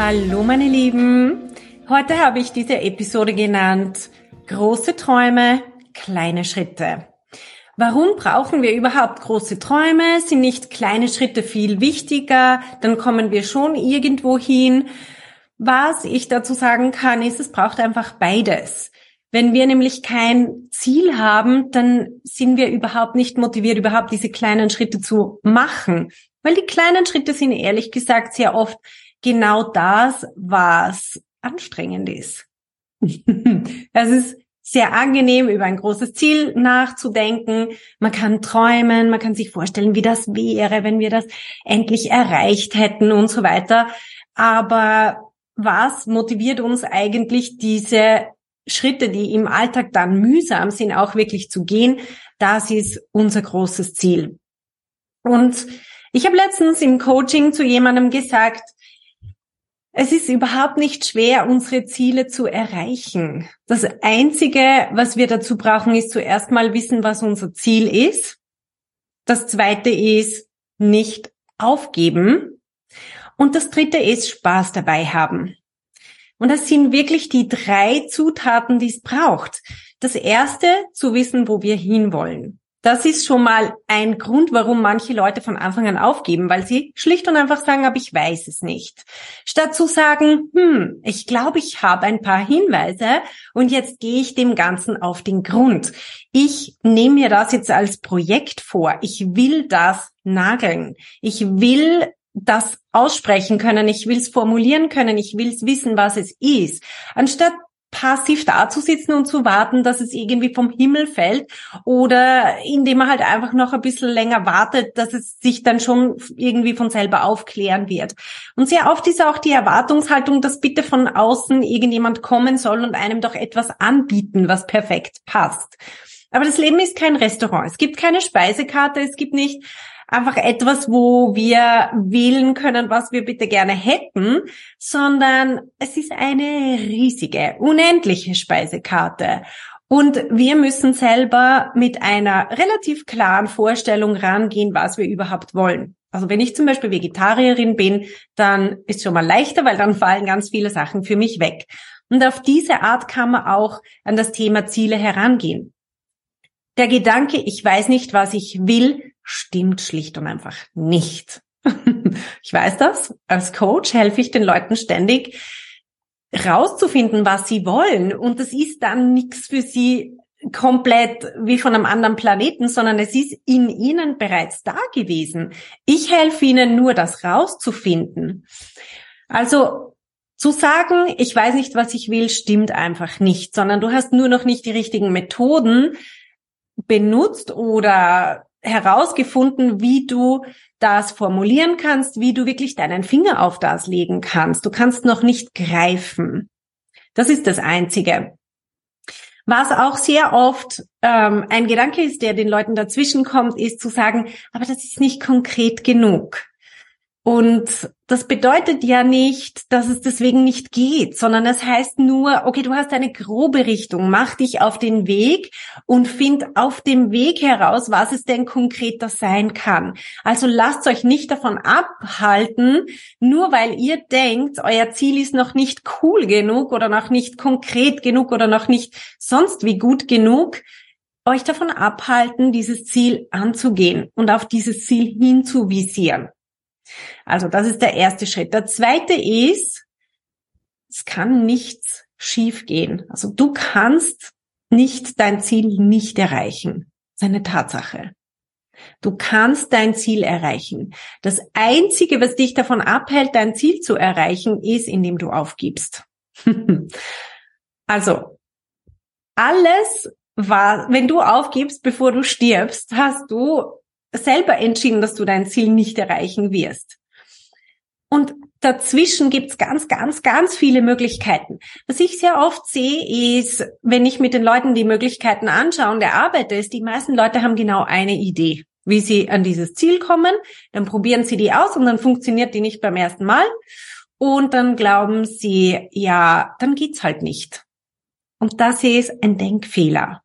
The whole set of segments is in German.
Hallo meine Lieben, heute habe ich diese Episode genannt Große Träume, kleine Schritte. Warum brauchen wir überhaupt große Träume? Sind nicht kleine Schritte viel wichtiger? Dann kommen wir schon irgendwo hin. Was ich dazu sagen kann, ist, es braucht einfach beides. Wenn wir nämlich kein Ziel haben, dann sind wir überhaupt nicht motiviert, überhaupt diese kleinen Schritte zu machen. Weil die kleinen Schritte sind ehrlich gesagt sehr oft genau das, was anstrengend ist. es ist sehr angenehm, über ein großes Ziel nachzudenken. Man kann träumen, man kann sich vorstellen, wie das wäre, wenn wir das endlich erreicht hätten und so weiter. Aber was motiviert uns eigentlich, diese Schritte, die im Alltag dann mühsam sind, auch wirklich zu gehen? Das ist unser großes Ziel. Und ich habe letztens im Coaching zu jemandem gesagt, es ist überhaupt nicht schwer, unsere Ziele zu erreichen. Das Einzige, was wir dazu brauchen, ist zuerst mal wissen, was unser Ziel ist. Das Zweite ist nicht aufgeben. Und das Dritte ist Spaß dabei haben. Und das sind wirklich die drei Zutaten, die es braucht. Das Erste, zu wissen, wo wir hinwollen. Das ist schon mal ein Grund, warum manche Leute von Anfang an aufgeben, weil sie schlicht und einfach sagen, aber ich weiß es nicht. Statt zu sagen, hm, ich glaube, ich habe ein paar Hinweise und jetzt gehe ich dem Ganzen auf den Grund. Ich nehme mir das jetzt als Projekt vor. Ich will das nageln. Ich will das aussprechen können, ich will es formulieren können, ich will es wissen, was es ist. Anstatt passiv dazusitzen und zu warten, dass es irgendwie vom Himmel fällt oder indem man halt einfach noch ein bisschen länger wartet, dass es sich dann schon irgendwie von selber aufklären wird. Und sehr oft ist auch die Erwartungshaltung, dass bitte von außen irgendjemand kommen soll und einem doch etwas anbieten, was perfekt passt. Aber das Leben ist kein Restaurant. Es gibt keine Speisekarte. Es gibt nicht einfach etwas, wo wir wählen können, was wir bitte gerne hätten, sondern es ist eine riesige, unendliche Speisekarte. Und wir müssen selber mit einer relativ klaren Vorstellung rangehen, was wir überhaupt wollen. Also wenn ich zum Beispiel Vegetarierin bin, dann ist schon mal leichter, weil dann fallen ganz viele Sachen für mich weg. Und auf diese Art kann man auch an das Thema Ziele herangehen. Der Gedanke, ich weiß nicht, was ich will, stimmt schlicht und einfach nicht. ich weiß das. Als Coach helfe ich den Leuten ständig rauszufinden, was sie wollen. Und das ist dann nichts für sie komplett wie von einem anderen Planeten, sondern es ist in ihnen bereits da gewesen. Ich helfe ihnen nur, das rauszufinden. Also zu sagen, ich weiß nicht, was ich will, stimmt einfach nicht, sondern du hast nur noch nicht die richtigen Methoden benutzt oder herausgefunden, wie du das formulieren kannst, wie du wirklich deinen Finger auf das legen kannst. Du kannst noch nicht greifen. Das ist das Einzige. Was auch sehr oft ähm, ein Gedanke ist, der den Leuten dazwischen kommt, ist zu sagen, aber das ist nicht konkret genug. Und das bedeutet ja nicht, dass es deswegen nicht geht, sondern es heißt nur, okay, du hast eine grobe Richtung, mach dich auf den Weg und find auf dem Weg heraus, was es denn konkreter sein kann. Also lasst euch nicht davon abhalten, nur weil ihr denkt, euer Ziel ist noch nicht cool genug oder noch nicht konkret genug oder noch nicht sonst wie gut genug, euch davon abhalten, dieses Ziel anzugehen und auf dieses Ziel hinzuvisieren. Also das ist der erste Schritt. Der zweite ist, es kann nichts schiefgehen. Also du kannst nicht dein Ziel nicht erreichen. Das ist eine Tatsache. Du kannst dein Ziel erreichen. Das einzige, was dich davon abhält, dein Ziel zu erreichen, ist, indem du aufgibst. also, alles war, wenn du aufgibst, bevor du stirbst, hast du selber entschieden, dass du dein Ziel nicht erreichen wirst. Und dazwischen gibt's ganz, ganz, ganz viele Möglichkeiten. Was ich sehr oft sehe, ist, wenn ich mit den Leuten die Möglichkeiten anschaue und erarbeite, ist, die meisten Leute haben genau eine Idee, wie sie an dieses Ziel kommen. Dann probieren sie die aus und dann funktioniert die nicht beim ersten Mal. Und dann glauben sie, ja, dann geht's halt nicht. Und das ist ein Denkfehler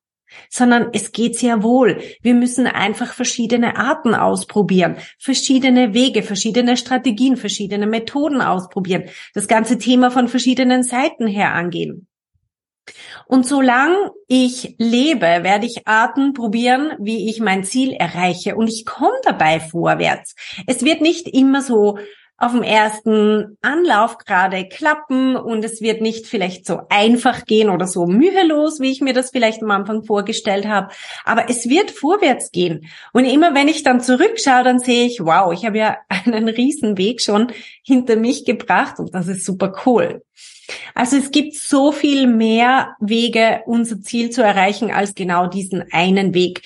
sondern es geht sehr wohl. Wir müssen einfach verschiedene Arten ausprobieren, verschiedene Wege, verschiedene Strategien, verschiedene Methoden ausprobieren, das ganze Thema von verschiedenen Seiten her angehen. Und solange ich lebe, werde ich Arten probieren, wie ich mein Ziel erreiche. Und ich komme dabei vorwärts. Es wird nicht immer so auf dem ersten Anlauf gerade klappen und es wird nicht vielleicht so einfach gehen oder so mühelos, wie ich mir das vielleicht am Anfang vorgestellt habe, aber es wird vorwärts gehen. Und immer wenn ich dann zurückschaue, dann sehe ich, wow, ich habe ja einen riesen Weg schon hinter mich gebracht und das ist super cool. Also es gibt so viel mehr Wege, unser Ziel zu erreichen, als genau diesen einen Weg.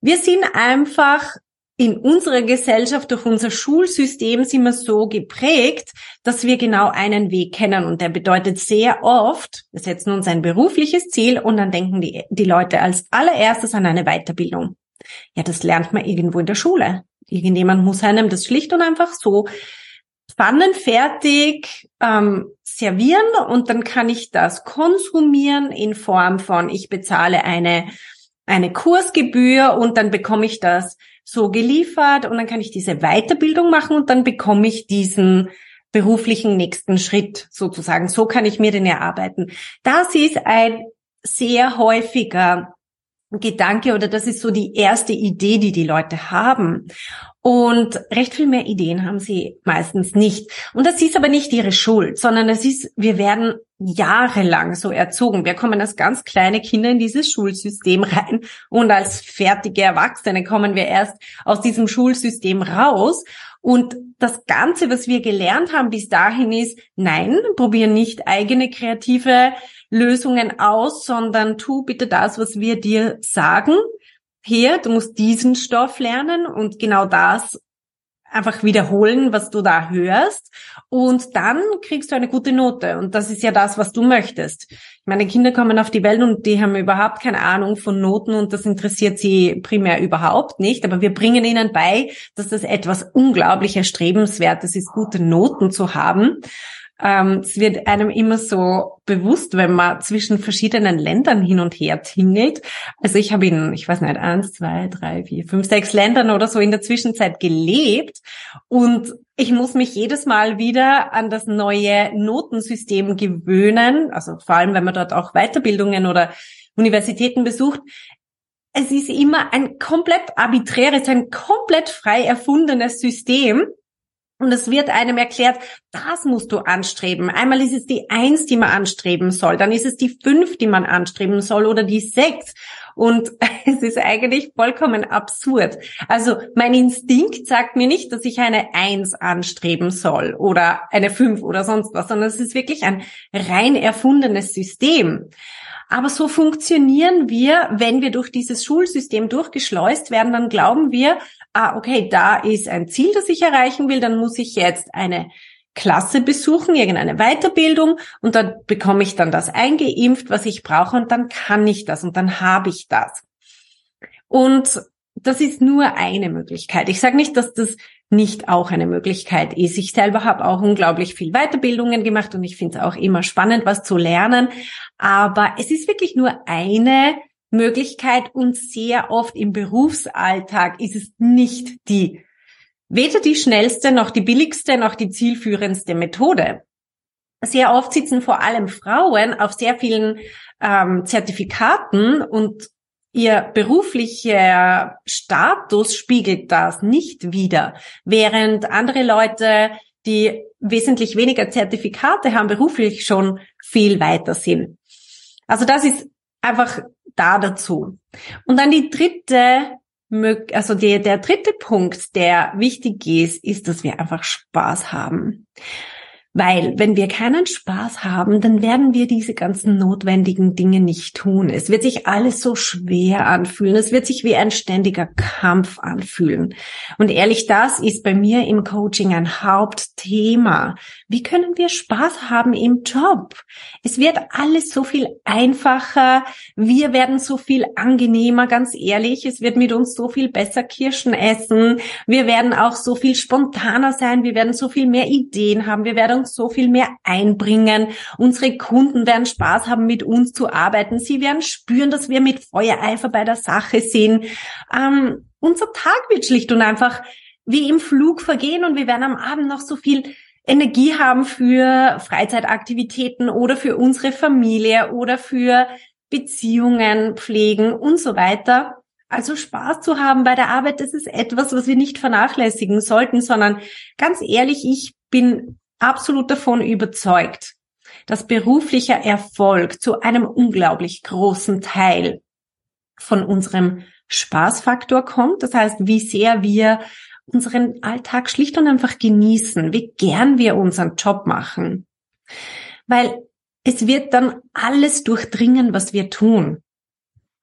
Wir sind einfach in unserer Gesellschaft, durch unser Schulsystem sind wir so geprägt, dass wir genau einen Weg kennen. Und der bedeutet sehr oft, wir setzen uns ein berufliches Ziel und dann denken die, die Leute als allererstes an eine Weiterbildung. Ja, das lernt man irgendwo in der Schule. Irgendjemand muss einem das schlicht und einfach so pfannenfertig ähm, servieren und dann kann ich das konsumieren in Form von, ich bezahle eine, eine Kursgebühr und dann bekomme ich das so geliefert und dann kann ich diese Weiterbildung machen und dann bekomme ich diesen beruflichen nächsten Schritt sozusagen. So kann ich mir den erarbeiten. Das ist ein sehr häufiger Gedanke oder das ist so die erste Idee, die die Leute haben. Und recht viel mehr Ideen haben sie meistens nicht. Und das ist aber nicht ihre Schuld, sondern es ist, wir werden jahrelang so erzogen. Wir kommen als ganz kleine Kinder in dieses Schulsystem rein und als fertige Erwachsene kommen wir erst aus diesem Schulsystem raus. Und das Ganze, was wir gelernt haben bis dahin ist, nein, probier nicht eigene kreative Lösungen aus, sondern tu bitte das, was wir dir sagen hier, du musst diesen Stoff lernen und genau das einfach wiederholen, was du da hörst. Und dann kriegst du eine gute Note. Und das ist ja das, was du möchtest. Meine Kinder kommen auf die Welt und die haben überhaupt keine Ahnung von Noten und das interessiert sie primär überhaupt nicht. Aber wir bringen ihnen bei, dass das etwas unglaublich erstrebenswertes ist, gute Noten zu haben. Ähm, es wird einem immer so bewusst, wenn man zwischen verschiedenen Ländern hin und her tingelt. Also ich habe in, ich weiß nicht, eins, zwei, drei, vier, fünf, sechs Ländern oder so in der Zwischenzeit gelebt und ich muss mich jedes Mal wieder an das neue Notensystem gewöhnen. Also vor allem, wenn man dort auch Weiterbildungen oder Universitäten besucht es ist immer ein komplett arbiträres, ein komplett frei erfundenes System. Und es wird einem erklärt, das musst du anstreben. Einmal ist es die Eins, die man anstreben soll, dann ist es die Fünf, die man anstreben soll oder die Sechs. Und es ist eigentlich vollkommen absurd. Also mein Instinkt sagt mir nicht, dass ich eine Eins anstreben soll oder eine Fünf oder sonst was, sondern es ist wirklich ein rein erfundenes System. Aber so funktionieren wir, wenn wir durch dieses Schulsystem durchgeschleust werden, dann glauben wir, ah, okay, da ist ein Ziel, das ich erreichen will, dann muss ich jetzt eine Klasse besuchen, irgendeine Weiterbildung und dann bekomme ich dann das eingeimpft, was ich brauche und dann kann ich das und dann habe ich das. Und das ist nur eine Möglichkeit. Ich sage nicht, dass das nicht auch eine Möglichkeit ist. Ich selber habe auch unglaublich viel Weiterbildungen gemacht und ich finde es auch immer spannend, was zu lernen. Aber es ist wirklich nur eine Möglichkeit und sehr oft im Berufsalltag ist es nicht die, weder die schnellste noch die billigste noch die zielführendste Methode. Sehr oft sitzen vor allem Frauen auf sehr vielen ähm, Zertifikaten und Ihr beruflicher Status spiegelt das nicht wider, während andere Leute, die wesentlich weniger Zertifikate haben, beruflich schon viel weiter sind. Also das ist einfach da dazu. Und dann die dritte, also der, der dritte Punkt, der wichtig ist, ist, dass wir einfach Spaß haben. Weil wenn wir keinen Spaß haben, dann werden wir diese ganzen notwendigen Dinge nicht tun. Es wird sich alles so schwer anfühlen. Es wird sich wie ein ständiger Kampf anfühlen. Und ehrlich, das ist bei mir im Coaching ein Hauptthema. Wie können wir Spaß haben im Job? Es wird alles so viel einfacher. Wir werden so viel angenehmer, ganz ehrlich. Es wird mit uns so viel besser Kirschen essen. Wir werden auch so viel spontaner sein. Wir werden so viel mehr Ideen haben. Wir werden uns so viel mehr einbringen. Unsere Kunden werden Spaß haben, mit uns zu arbeiten. Sie werden spüren, dass wir mit Feuereifer bei der Sache sind. Ähm, unser Tag wird schlicht und einfach wie im Flug vergehen und wir werden am Abend noch so viel Energie haben für Freizeitaktivitäten oder für unsere Familie oder für Beziehungen pflegen und so weiter. Also Spaß zu haben bei der Arbeit, das ist etwas, was wir nicht vernachlässigen sollten, sondern ganz ehrlich, ich bin absolut davon überzeugt, dass beruflicher Erfolg zu einem unglaublich großen Teil von unserem Spaßfaktor kommt. Das heißt, wie sehr wir unseren Alltag schlicht und einfach genießen, wie gern wir unseren Job machen. Weil es wird dann alles durchdringen, was wir tun.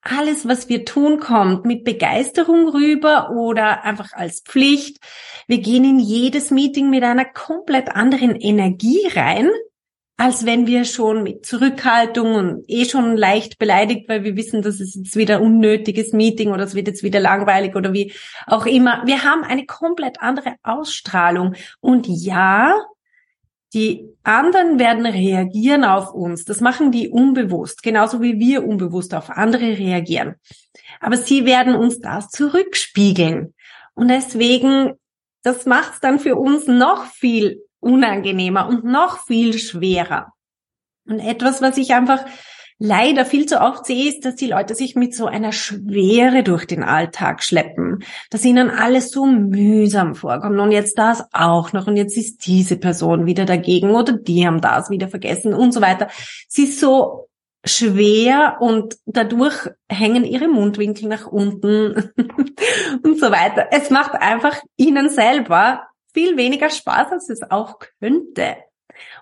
Alles, was wir tun, kommt mit Begeisterung rüber oder einfach als Pflicht. Wir gehen in jedes Meeting mit einer komplett anderen Energie rein, als wenn wir schon mit Zurückhaltung und eh schon leicht beleidigt, weil wir wissen, dass es jetzt wieder ein unnötiges Meeting oder es wird jetzt wieder langweilig oder wie auch immer. Wir haben eine komplett andere Ausstrahlung. Und ja, die anderen werden reagieren auf uns. Das machen die unbewusst, genauso wie wir unbewusst auf andere reagieren. Aber sie werden uns das zurückspiegeln. Und deswegen, das macht es dann für uns noch viel unangenehmer und noch viel schwerer. Und etwas, was ich einfach leider viel zu oft sehe, ist, dass die Leute sich mit so einer Schwere durch den Alltag schleppen, dass ihnen alles so mühsam vorkommt und jetzt das auch noch und jetzt ist diese Person wieder dagegen oder die haben das wieder vergessen und so weiter. Sie ist so schwer und dadurch hängen ihre Mundwinkel nach unten und so weiter. Es macht einfach ihnen selber viel weniger Spaß, als es auch könnte.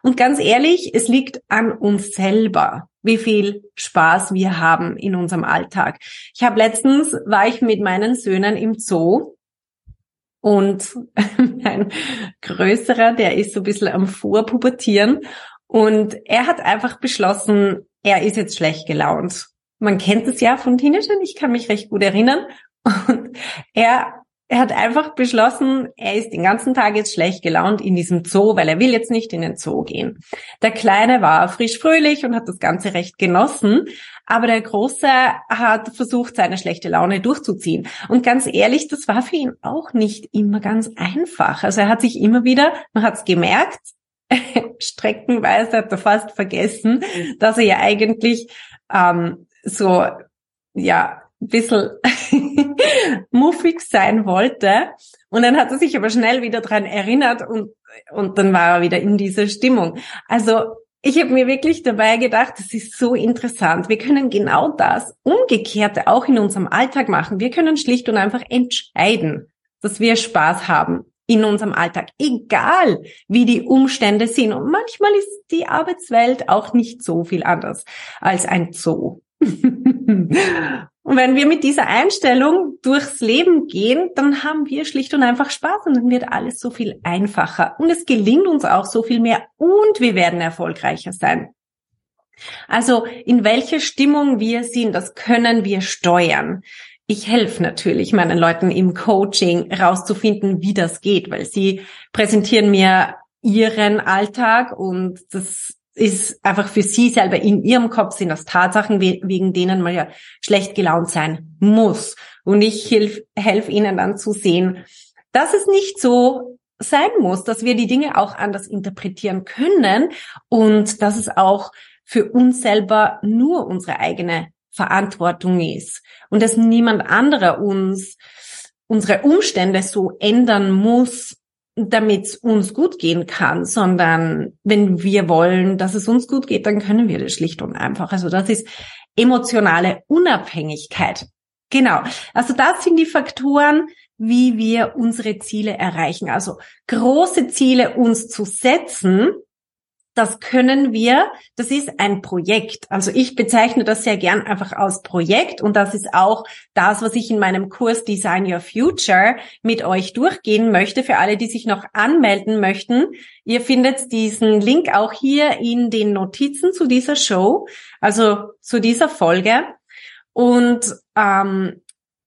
Und ganz ehrlich, es liegt an uns selber, wie viel Spaß wir haben in unserem Alltag. Ich habe letztens war ich mit meinen Söhnen im Zoo und mein größerer, der ist so ein bisschen am Vorpubertieren und er hat einfach beschlossen, er ist jetzt schlecht gelaunt. Man kennt es ja von Teenagern, ich kann mich recht gut erinnern. Und er er hat einfach beschlossen, er ist den ganzen Tag jetzt schlecht gelaunt in diesem Zoo, weil er will jetzt nicht in den Zoo gehen. Der Kleine war frisch fröhlich und hat das Ganze recht genossen, aber der Große hat versucht, seine schlechte Laune durchzuziehen. Und ganz ehrlich, das war für ihn auch nicht immer ganz einfach. Also er hat sich immer wieder, man hat es gemerkt, streckenweise hat er fast vergessen, dass er ja eigentlich ähm, so ja ein bisschen muffig sein wollte. Und dann hat er sich aber schnell wieder dran erinnert und, und dann war er wieder in dieser Stimmung. Also ich habe mir wirklich dabei gedacht, das ist so interessant. Wir können genau das Umgekehrte auch in unserem Alltag machen. Wir können schlicht und einfach entscheiden, dass wir Spaß haben in unserem Alltag, egal wie die Umstände sind. Und manchmal ist die Arbeitswelt auch nicht so viel anders als ein Zoo. Und wenn wir mit dieser Einstellung durchs Leben gehen, dann haben wir schlicht und einfach Spaß und dann wird alles so viel einfacher. Und es gelingt uns auch so viel mehr und wir werden erfolgreicher sein. Also in welcher Stimmung wir sind, das können wir steuern. Ich helfe natürlich meinen Leuten im Coaching rauszufinden, wie das geht, weil sie präsentieren mir ihren Alltag und das ist einfach für sie selber in ihrem Kopf sind das Tatsachen, wegen denen man ja schlecht gelaunt sein muss. Und ich helfe helf ihnen dann zu sehen, dass es nicht so sein muss, dass wir die Dinge auch anders interpretieren können und dass es auch für uns selber nur unsere eigene Verantwortung ist und dass niemand anderer uns unsere Umstände so ändern muss, damit es uns gut gehen kann, sondern wenn wir wollen, dass es uns gut geht, dann können wir das schlicht und einfach. Also das ist emotionale Unabhängigkeit. Genau. Also das sind die Faktoren, wie wir unsere Ziele erreichen. Also große Ziele uns zu setzen, das können wir, das ist ein Projekt. Also ich bezeichne das sehr gern einfach als Projekt und das ist auch das, was ich in meinem Kurs Design Your Future mit euch durchgehen möchte. Für alle, die sich noch anmelden möchten, ihr findet diesen Link auch hier in den Notizen zu dieser Show, also zu dieser Folge. Und ähm,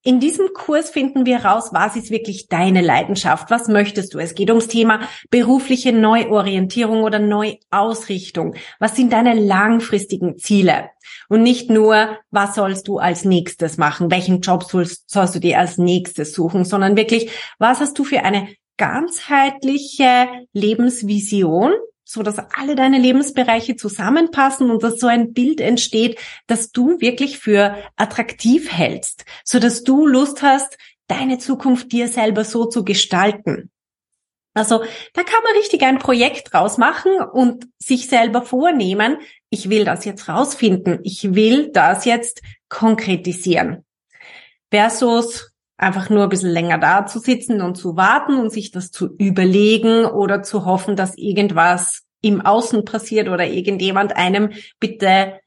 in diesem Kurs finden wir raus, was ist wirklich deine Leidenschaft? Was möchtest du? Es geht ums Thema berufliche Neuorientierung oder Neuausrichtung. Was sind deine langfristigen Ziele? Und nicht nur, was sollst du als nächstes machen? Welchen Job sollst, du dir als nächstes suchen? Sondern wirklich, was hast du für eine ganzheitliche Lebensvision? So dass alle deine Lebensbereiche zusammenpassen und dass so ein Bild entsteht, dass du wirklich für attraktiv hältst, so dass du Lust hast, deine Zukunft dir selber so zu gestalten. Also da kann man richtig ein Projekt draus machen und sich selber vornehmen, ich will das jetzt rausfinden, ich will das jetzt konkretisieren. Versus einfach nur ein bisschen länger da zu sitzen und zu warten und sich das zu überlegen oder zu hoffen, dass irgendwas im Außen passiert oder irgendjemand einem bitte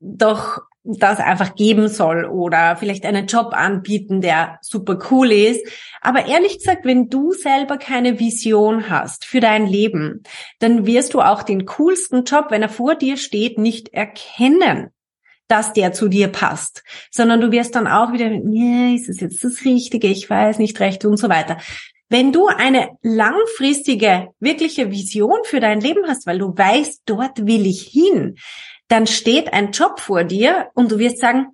doch das einfach geben soll oder vielleicht einen Job anbieten, der super cool ist. Aber ehrlich gesagt, wenn du selber keine Vision hast für dein Leben, dann wirst du auch den coolsten Job, wenn er vor dir steht, nicht erkennen dass der zu dir passt, sondern du wirst dann auch wieder, nee, ist es jetzt das Richtige, ich weiß nicht recht und so weiter. Wenn du eine langfristige, wirkliche Vision für dein Leben hast, weil du weißt, dort will ich hin, dann steht ein Job vor dir und du wirst sagen,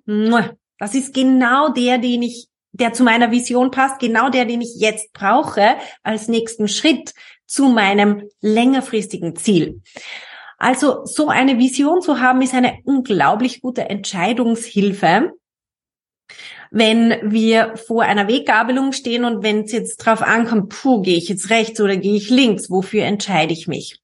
das ist genau der, den ich, der zu meiner Vision passt, genau der, den ich jetzt brauche als nächsten Schritt zu meinem längerfristigen Ziel. Also so eine Vision zu haben, ist eine unglaublich gute Entscheidungshilfe. Wenn wir vor einer Weggabelung stehen und wenn es jetzt drauf ankommt, puh, gehe ich jetzt rechts oder gehe ich links, wofür entscheide ich mich?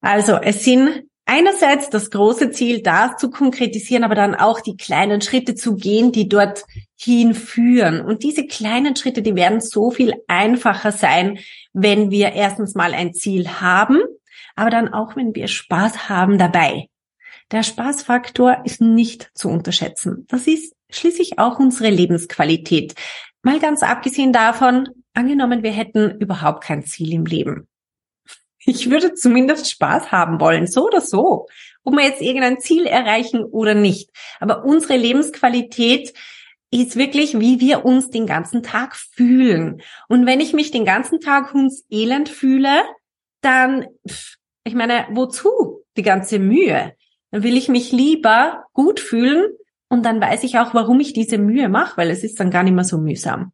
Also es sind einerseits das große Ziel, das zu konkretisieren, aber dann auch die kleinen Schritte zu gehen, die dort hinführen. Und diese kleinen Schritte, die werden so viel einfacher sein, wenn wir erstens mal ein Ziel haben aber dann auch, wenn wir Spaß haben dabei. Der Spaßfaktor ist nicht zu unterschätzen. Das ist schließlich auch unsere Lebensqualität. Mal ganz abgesehen davon, angenommen, wir hätten überhaupt kein Ziel im Leben. Ich würde zumindest Spaß haben wollen, so oder so, ob wir jetzt irgendein Ziel erreichen oder nicht. Aber unsere Lebensqualität ist wirklich, wie wir uns den ganzen Tag fühlen. Und wenn ich mich den ganzen Tag uns elend fühle, dann ich meine, wozu die ganze Mühe? Dann will ich mich lieber gut fühlen und dann weiß ich auch, warum ich diese Mühe mache, weil es ist dann gar nicht mehr so mühsam.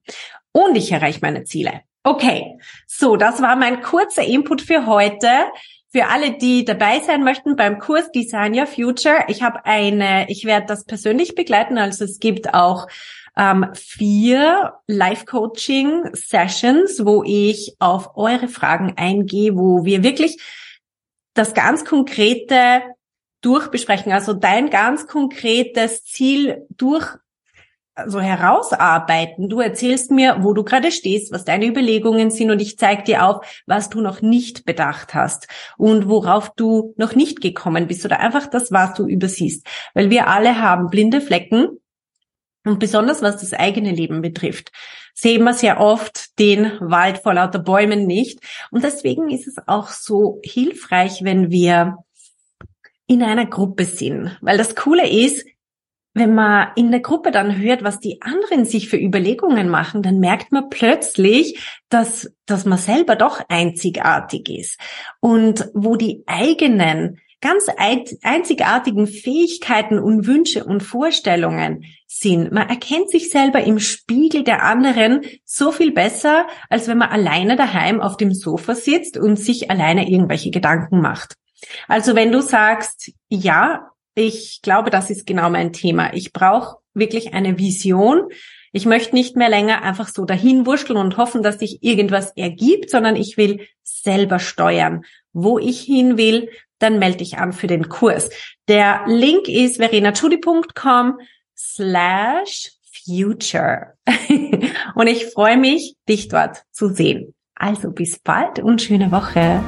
Und ich erreiche meine Ziele. Okay, so, das war mein kurzer Input für heute. Für alle, die dabei sein möchten beim Kurs Design Your Future, ich habe eine, ich werde das persönlich begleiten, also es gibt auch ähm, vier Live-Coaching-Sessions, wo ich auf eure Fragen eingehe, wo wir wirklich das ganz konkrete durchbesprechen, also dein ganz konkretes Ziel durch also herausarbeiten. Du erzählst mir, wo du gerade stehst, was deine Überlegungen sind und ich zeige dir auf, was du noch nicht bedacht hast und worauf du noch nicht gekommen bist oder einfach das, was du übersiehst. Weil wir alle haben blinde Flecken und besonders was das eigene Leben betrifft, sehen wir sehr oft den Wald vor lauter Bäumen nicht. Und deswegen ist es auch so hilfreich, wenn wir in einer Gruppe sind. Weil das Coole ist, wenn man in der Gruppe dann hört, was die anderen sich für Überlegungen machen, dann merkt man plötzlich, dass, dass man selber doch einzigartig ist. Und wo die eigenen ganz einzigartigen Fähigkeiten und Wünsche und Vorstellungen sind. Man erkennt sich selber im Spiegel der anderen so viel besser, als wenn man alleine daheim auf dem Sofa sitzt und sich alleine irgendwelche Gedanken macht. Also wenn du sagst, ja, ich glaube, das ist genau mein Thema. Ich brauche wirklich eine Vision. Ich möchte nicht mehr länger einfach so dahin wurschteln und hoffen, dass sich irgendwas ergibt, sondern ich will selber steuern, wo ich hin will, dann melde dich an für den Kurs. Der Link ist verenachudi.com slash future. und ich freue mich, dich dort zu sehen. Also bis bald und schöne Woche.